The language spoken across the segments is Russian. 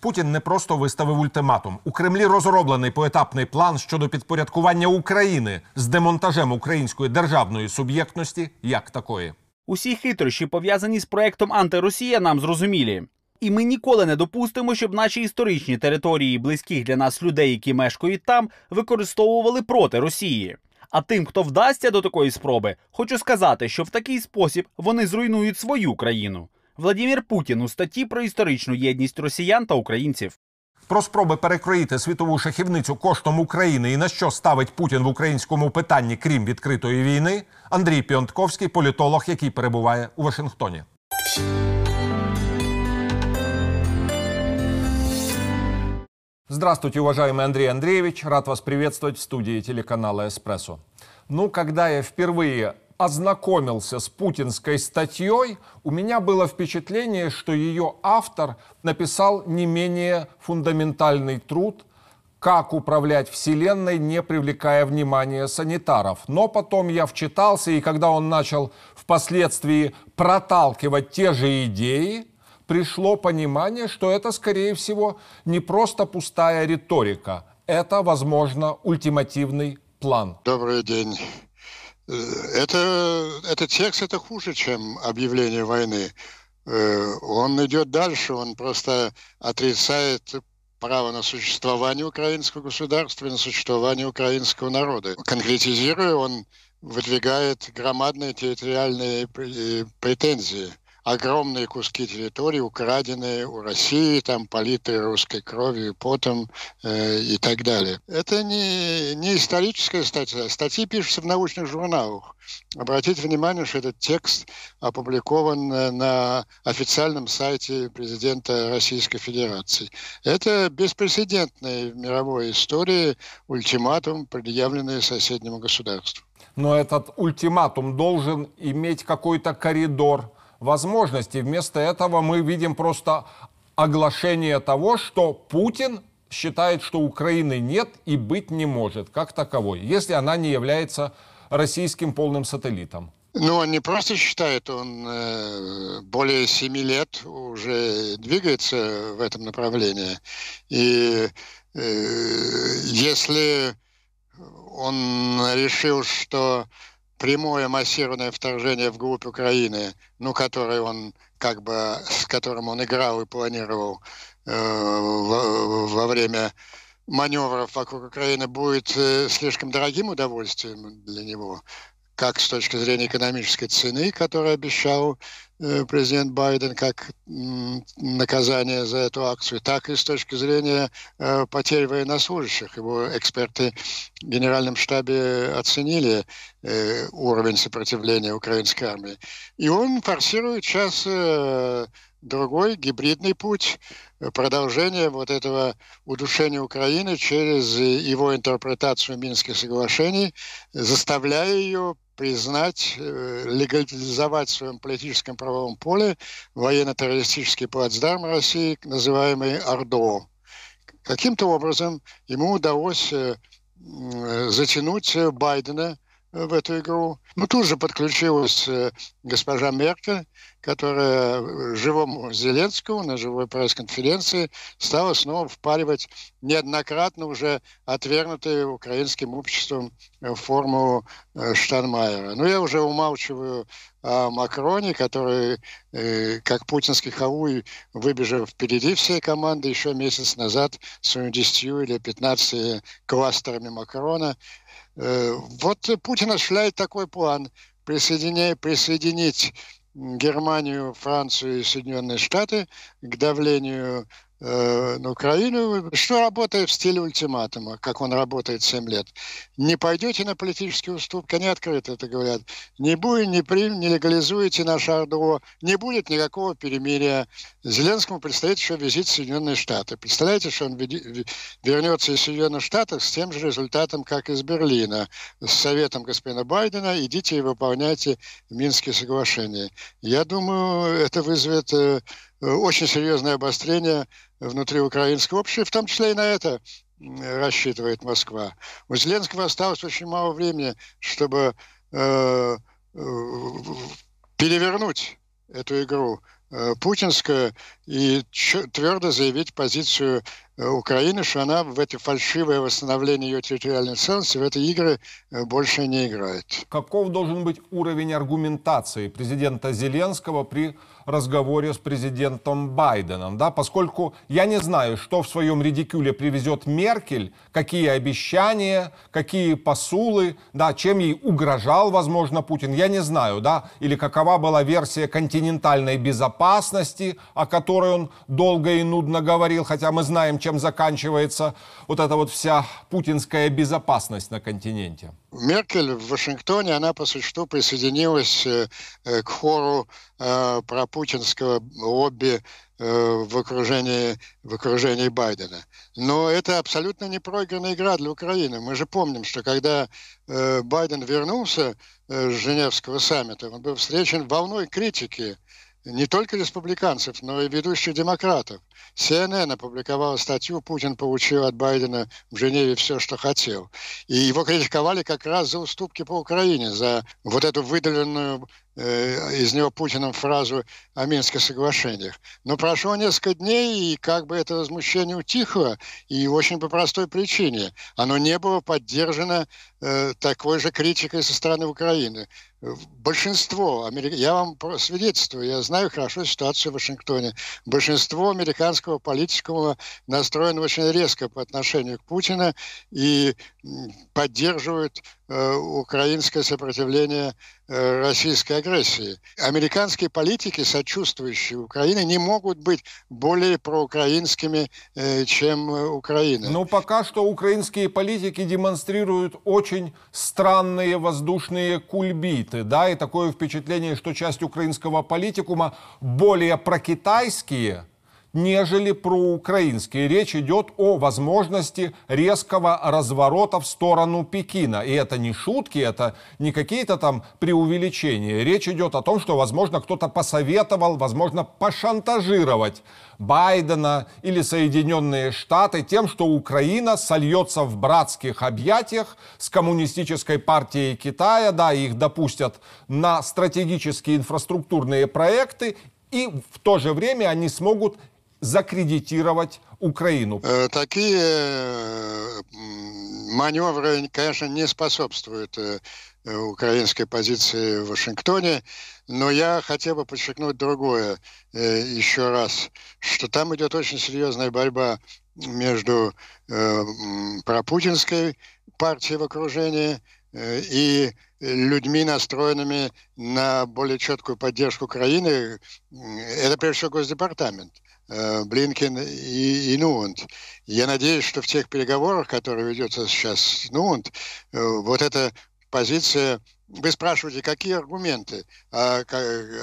Путін не просто виставив ультиматум. У Кремлі розроблений поетапний план щодо підпорядкування України з демонтажем української державної суб'єктності як такої. Усі хитрощі, пов'язані з проектом Антиросія, нам зрозумілі. І ми ніколи не допустимо, щоб наші історичні території близьких для нас людей, які мешкають там, використовували проти Росії. А тим, хто вдасться до такої спроби, хочу сказати, що в такий спосіб вони зруйнують свою країну. Владимир Путін у статті про історичну єдність росіян та українців. Про спроби перекроїти світову шахівницю коштом України і на що ставить Путін в українському питанні, крім відкритої війни, Андрій Піонтковський, політолог, який перебуває у Вашингтоні. Здравствуйте, уважаемый Андрей Андреевич. Рад вас приветствовать в студии телеканала «Эспрессо». Ну, когда я впервые ознакомился с путинской статьей, у меня было впечатление, что ее автор написал не менее фундаментальный труд как управлять Вселенной, не привлекая внимания санитаров. Но потом я вчитался, и когда он начал впоследствии проталкивать те же идеи, пришло понимание, что это, скорее всего, не просто пустая риторика. Это, возможно, ультимативный план. Добрый день. Э, это, этот текст это хуже, чем объявление войны. Э, он идет дальше, он просто отрицает право на существование украинского государства и на существование украинского народа. Конкретизируя, он выдвигает громадные территориальные претензии огромные куски территории, украденные у России, там политые русской кровью, потом э, и так далее. Это не, не историческая статья. Статьи пишутся в научных журналах. Обратите внимание, что этот текст опубликован э, на официальном сайте президента Российской Федерации. Это беспрецедентный в мировой истории ультиматум, предъявленный соседнему государству. Но этот ультиматум должен иметь какой-то коридор возможностей. Вместо этого мы видим просто оглашение того, что Путин считает, что Украины нет и быть не может как таковой, если она не является российским полным сателлитом. Ну, он не просто считает, он э, более семи лет уже двигается в этом направлении. И э, если он решил, что прямое массированное вторжение в глубь Украины, ну, которое он как бы, с которым он играл и планировал э, во, во время маневров вокруг Украины, будет э, слишком дорогим удовольствием для него как с точки зрения экономической цены, которую обещал президент Байден как наказание за эту акцию, так и с точки зрения э, потерь военнослужащих. Его эксперты в Генеральном штабе оценили э, уровень сопротивления украинской армии. И он форсирует сейчас другой гибридный путь продолжение вот этого удушения Украины через его интерпретацию Минских соглашений, заставляя ее признать, э, легализовать в своем политическом правовом поле военно-террористический плацдарм России, называемый ОРДО. Каким-то образом ему удалось э, затянуть Байдена в эту игру. Ну, тут же подключилась э, госпожа Меркель, которая живому Зеленскому на живой пресс-конференции стала снова впаривать неоднократно уже отвергнутую украинским обществом э, форму э, Штанмайера. Ну, я уже умалчиваю о Макроне, который, как путинский хауй, выбежав впереди всей команды еще месяц назад своими 10 или 15 кластерами Макрона, Э, вот Путин осуществляет такой план присоединять, присоединить Германию, Францию и Соединенные Штаты к давлению на Украину, что работает в стиле ультиматума, как он работает 7 лет. Не пойдете на политические уступки, они открыто это говорят. Не будет, не, при, не легализуете наше ОРДО, не будет никакого перемирия. Зеленскому предстоит еще визит в Соединенные Штаты. Представляете, что он вернется из Соединенных Штатов с тем же результатом, как из Берлина, с советом господина Байдена, идите и выполняйте Минские соглашения. Я думаю, это вызовет э, очень серьезное обострение внутри украинского общества, в том числе и на это рассчитывает Москва. У Зеленского осталось очень мало времени, чтобы э, э, перевернуть эту игру э, путинскую и твердо заявить позицию Э, Украины, что она в эти фальшивые восстановления ее территориальной целостности, в эти игры э, больше не играет. Каков должен быть уровень аргументации президента Зеленского при разговоре с президентом Байденом, да, поскольку я не знаю, что в своем редикюле привезет Меркель, какие обещания, какие посулы, да, чем ей угрожал, возможно, Путин, я не знаю, да, или какова была версия континентальной безопасности, о которой он долго и нудно говорил, хотя мы знаем, чем заканчивается вот эта вот вся путинская безопасность на континенте. Меркель в Вашингтоне, она по существу присоединилась э, к хору э, пропутинского лобби э, в окружении, в окружении Байдена. Но это абсолютно не проигранная игра для Украины. Мы же помним, что когда э, Байден вернулся э, с Женевского саммита, он был встречен волной критики не только республиканцев, но и ведущих демократов. CNN опубликовала статью «Путин получил от Байдена в Женеве все, что хотел». И его критиковали как раз за уступки по Украине, за вот эту выдаленную э, из него Путиным фразу о Минских соглашениях. Но прошло несколько дней, и как бы это возмущение утихло, и очень по простой причине. Оно не было поддержано э, такой же критикой со стороны Украины большинство, я вам свидетельствую, я знаю хорошо ситуацию в Вашингтоне, большинство американского политиков настроено очень резко по отношению к Путину и поддерживают э, украинское сопротивление э, российской агрессии. Американские политики, сочувствующие Украине, не могут быть более проукраинскими, э, чем Украина. Но пока что украинские политики демонстрируют очень странные воздушные кульбиты, да, и такое впечатление, что часть украинского политикума более прокитайские, нежели проукраинские. Речь идет о возможности резкого разворота в сторону Пекина. И это не шутки, это не какие-то там преувеличения. Речь идет о том, что, возможно, кто-то посоветовал, возможно, пошантажировать Байдена или Соединенные Штаты тем, что Украина сольется в братских объятиях с коммунистической партией Китая, да, их допустят на стратегические инфраструктурные проекты, и в то же время они смогут закредитировать Украину? Э, такие э, маневры, конечно, не способствуют э, украинской позиции в Вашингтоне, но я хотел бы подчеркнуть другое еще раз, что там идет очень серьезная борьба между пропутинской партией в окружении и людьми, настроенными на более четкую поддержку Украины. Это прежде всего Госдепартамент. Э, Блинкен и, и Нуант. Я надеюсь, что в тех переговорах, которые ведется сейчас Нуант, э, вот эта позиция вы спрашиваете, какие аргументы? А,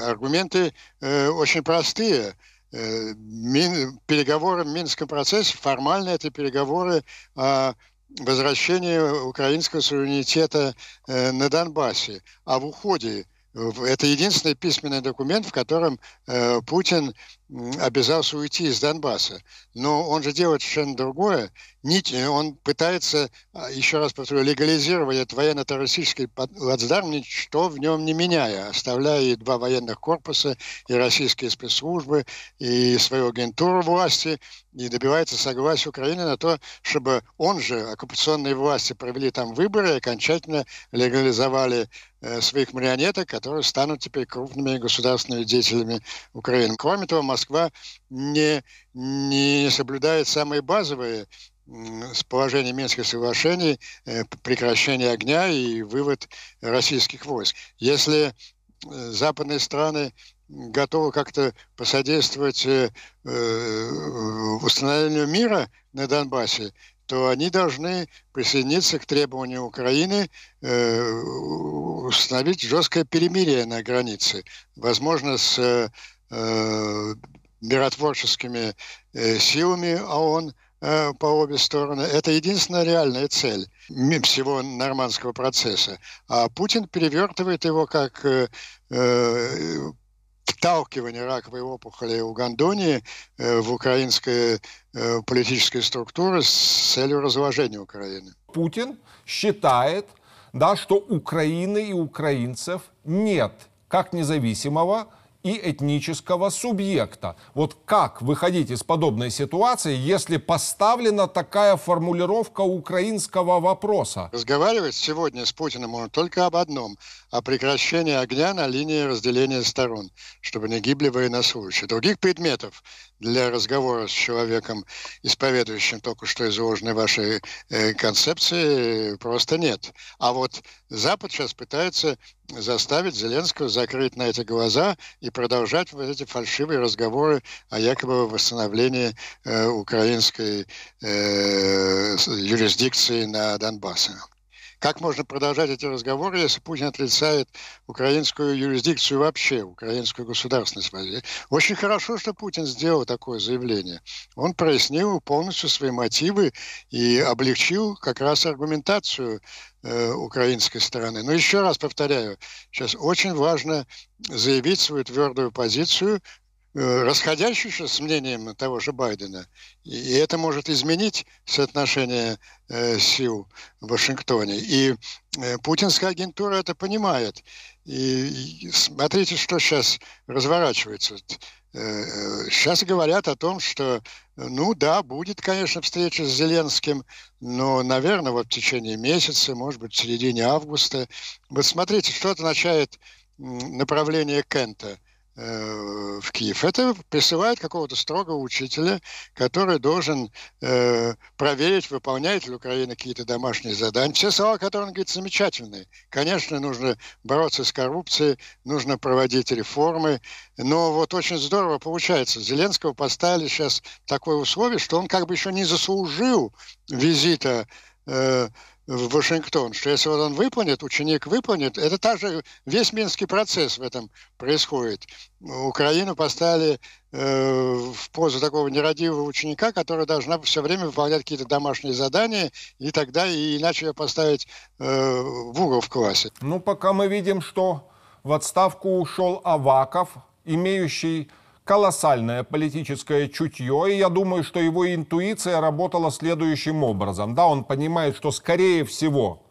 аргументы э, очень простые. Э, мин, переговоры в Минском процессе, формально это переговоры о возвращении украинского суверенитета э, на Донбассе, а в уходе это единственный письменный документ, в котором э, Путин обязался уйти из Донбасса. Но он же делает совершенно другое. Он пытается, а, еще раз повторю, легализировать этот военно-террористический плацдарм, ничто в нем не меняя, оставляя и два военных корпуса, и российские спецслужбы, и свою агентуру власти, и добивается согласия Украины на то, чтобы он же, оккупационные власти, провели там выборы и окончательно легализовали э, своих марионеток, которые станут теперь крупными государственными деятелями Украины. Кроме того, Москва не, не соблюдает самые базовые с положения Минских соглашений, э, прекращение огня и вывод российских войск. Если э, западные страны готовы как-то посодействовать э, установлению мира на Донбассе, то они должны присоединиться к требованию Украины э, установить жесткое перемирие на границе, возможно, с Э, миротворческими э, силами ООН э, по обе стороны. Это единственная реальная цель всего нормандского процесса. А Путин перевертывает его как вталкивание раковой опухоли у Гондонии в украинскую политическую структуру с целью разложения Украины. Путин считает, да, что Украины и украинцев нет как независимого и этнического субъекта. Вот как выходить из подобной ситуации, если поставлена такая формулировка украинского вопроса? Разговаривать сегодня с Путиным можно только об одном – о прекращении огня на линии разделения сторон, чтобы не гибли военнослужащие. Других предметов для разговора с человеком, исповедующим только что изложенные ваши э, концепции, просто нет. А вот Запад сейчас пытается заставить Зеленского закрыть на эти глаза и продолжать вот эти фальшивые разговоры о якобы восстановлении э, украинской э, юрисдикции на Донбассе. Как можно продолжать эти разговоры, если Путин отрицает украинскую юрисдикцию вообще, украинскую государственность? Очень хорошо, что Путин сделал такое заявление. Он прояснил полностью свои мотивы и облегчил как раз аргументацию э, украинской стороны. Но еще раз повторяю, сейчас очень важно заявить свою твердую позицию расходящийся с мнением того же Байдена. И это может изменить соотношение э, сил в Вашингтоне. И э, путинская агентура это понимает. И, смотрите, что сейчас разворачивается. Сейчас говорят о том, что, ну да, будет, конечно, встреча с Зеленским, но, наверное, вот в течение месяца, может быть, в середине августа. Вот смотрите, что означает направление Кента – Э, в Киев. Это присылает какого-то строгого учителя, который должен э, проверить, выполняет ли Украина какие-то домашние задания. Все слова, которые он говорит, замечательные. Конечно, нужно бороться с коррупцией, нужно проводить реформы, но вот очень здорово получается. Зеленского поставили сейчас такое условие, что он как бы еще не заслужил визита э, в Вашингтон, что если вот он выполнит, ученик выполнит, это также весь Минский процесс в этом происходит. Украину поставили э, в позу такого нерадивого ученика, который должна все время выполнять какие-то домашние задания, и тогда и иначе ее поставить э, в угол в классе. Ну, пока мы видим, что в отставку ушел Аваков, имеющий колоссальное политическое чутье, и я думаю, что его интуиция работала следующим образом. Да, он понимает, что скорее всего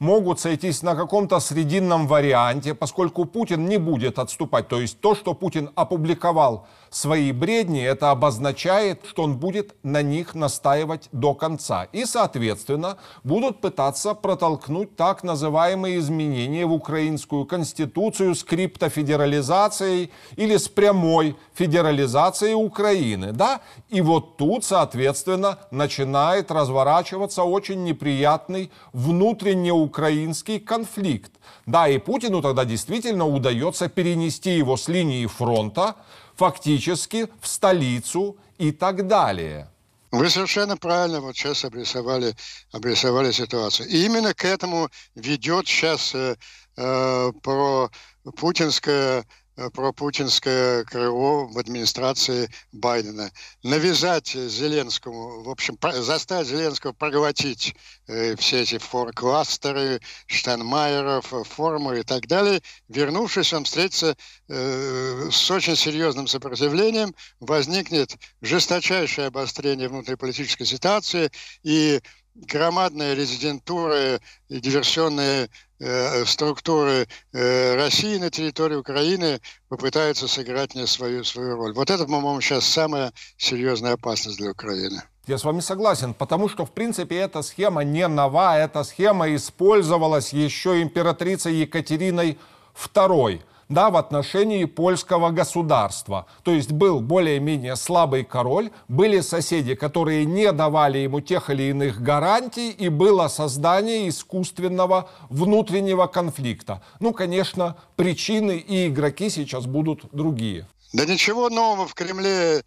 могут сойтись на каком-то срединном варианте, поскольку Путин не будет отступать. То есть то, что Путин опубликовал свои бредни, это обозначает, что он будет на них настаивать до конца. И, соответственно, будут пытаться протолкнуть так называемые изменения в украинскую конституцию с криптофедерализацией или с прямой федерализацией Украины. Да? И вот тут, соответственно, начинает разворачиваться очень неприятный внутреннеукраинский конфликт. Да, и Путину тогда действительно удается перенести его с линии фронта фактически в столицу и так далее. Вы совершенно правильно вот сейчас обрисовали, обрисовали ситуацию. И именно к этому ведет сейчас э, э, про путинское пропутинское крыло в администрации Байдена. Навязать Зеленскому, в общем, заставить Зеленского проглотить э, все эти фор-кластеры, Штанмайеров, формы и так далее. Вернувшись, он встретится э, с очень серьезным сопротивлением, возникнет жесточайшее обострение внутриполитической ситуации и громадные резидентуры и диверсионные э, структуры э, России на территории Украины попытаются сыграть не свою, свою роль. Вот это, по-моему, сейчас самая серьезная опасность для Украины. Я с вами согласен, потому что, в принципе, эта схема не нова, эта схема использовалась еще императрицей Екатериной II да, в отношении польского государства. То есть был более-менее слабый король, были соседи, которые не давали ему тех или иных гарантий, и было создание искусственного внутреннего конфликта. Ну, конечно, причины и игроки сейчас будут другие. Да ничего нового в Кремле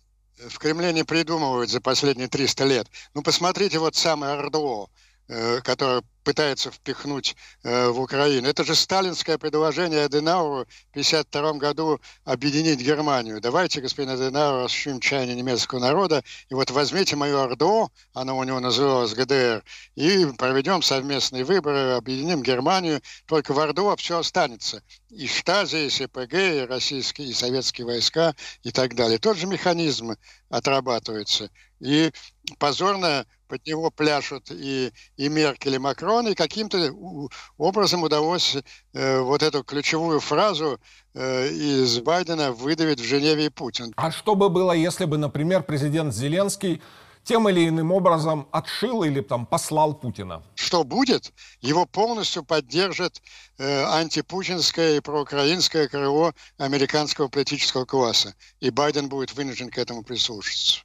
в Кремле не придумывают за последние 300 лет. Ну, посмотрите, вот самое РДО, которое пытается впихнуть э, в Украину. Это же сталинское предложение Аденауру в 1952 году объединить Германию. Давайте, господин Аденаур, осуществим чаяние немецкого народа, и вот возьмите мою ОРДО, оно у него называлось ГДР, и проведем совместные выборы, объединим Германию, только в ОРДО все останется. И Штази, и СПГ, и российские, и советские войска, и так далее. Тот же механизм отрабатывается. И позорно под него пляшут и, и Меркель, и Макрон, и каким-то образом удалось э, вот эту ключевую фразу э, из Байдена выдавить в Женеве и Путин. А что бы было, если бы, например, президент Зеленский тем или иным образом отшил или там послал Путина? Что будет? Его полностью поддержит э, антипутинское и проукраинское крыло американского политического класса. И Байден будет вынужден к этому прислушаться.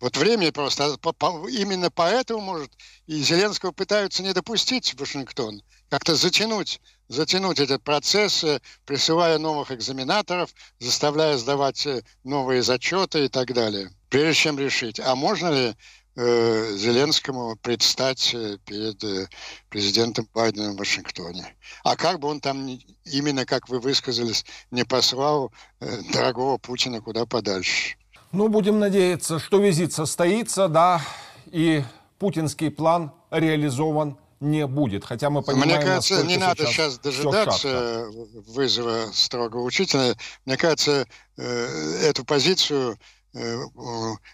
Вот время просто. А именно поэтому, может, и Зеленского пытаются не допустить в Вашингтон. Как-то затянуть, затянуть этот процесс, э, присылая новых экзаменаторов, заставляя сдавать э, новые зачеты и так далее. Прежде чем решить, а можно ли э, Зеленскому предстать э, перед президентом Байденом в Вашингтоне. А как бы он там, именно как вы высказались, не послал э, дорогого Путина куда подальше. Ну, будем надеяться, что визит состоится, да, и путинский план реализован не будет. Хотя мы понимаем, Мне кажется, не надо сейчас дожидаться вызова строгого учителя. Мне кажется, э, эту позицию э,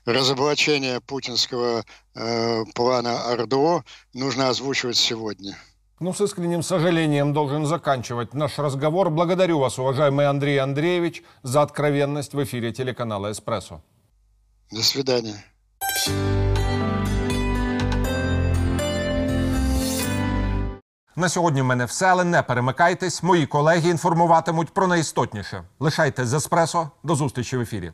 разоблачения путинского э, плана ОРДО нужно озвучивать сегодня. Ну, с искренним сожалением должен заканчивать наш разговор. Благодарю вас, уважаемый Андрей Андреевич, за откровенность в эфире телеканала «Эспрессо». До свидания. На сьогодні в мене все, але не перемикайтесь. Мої колеги інформуватимуть про найістотніше. Лишайте з еспресо. До зустрічі в ефірі.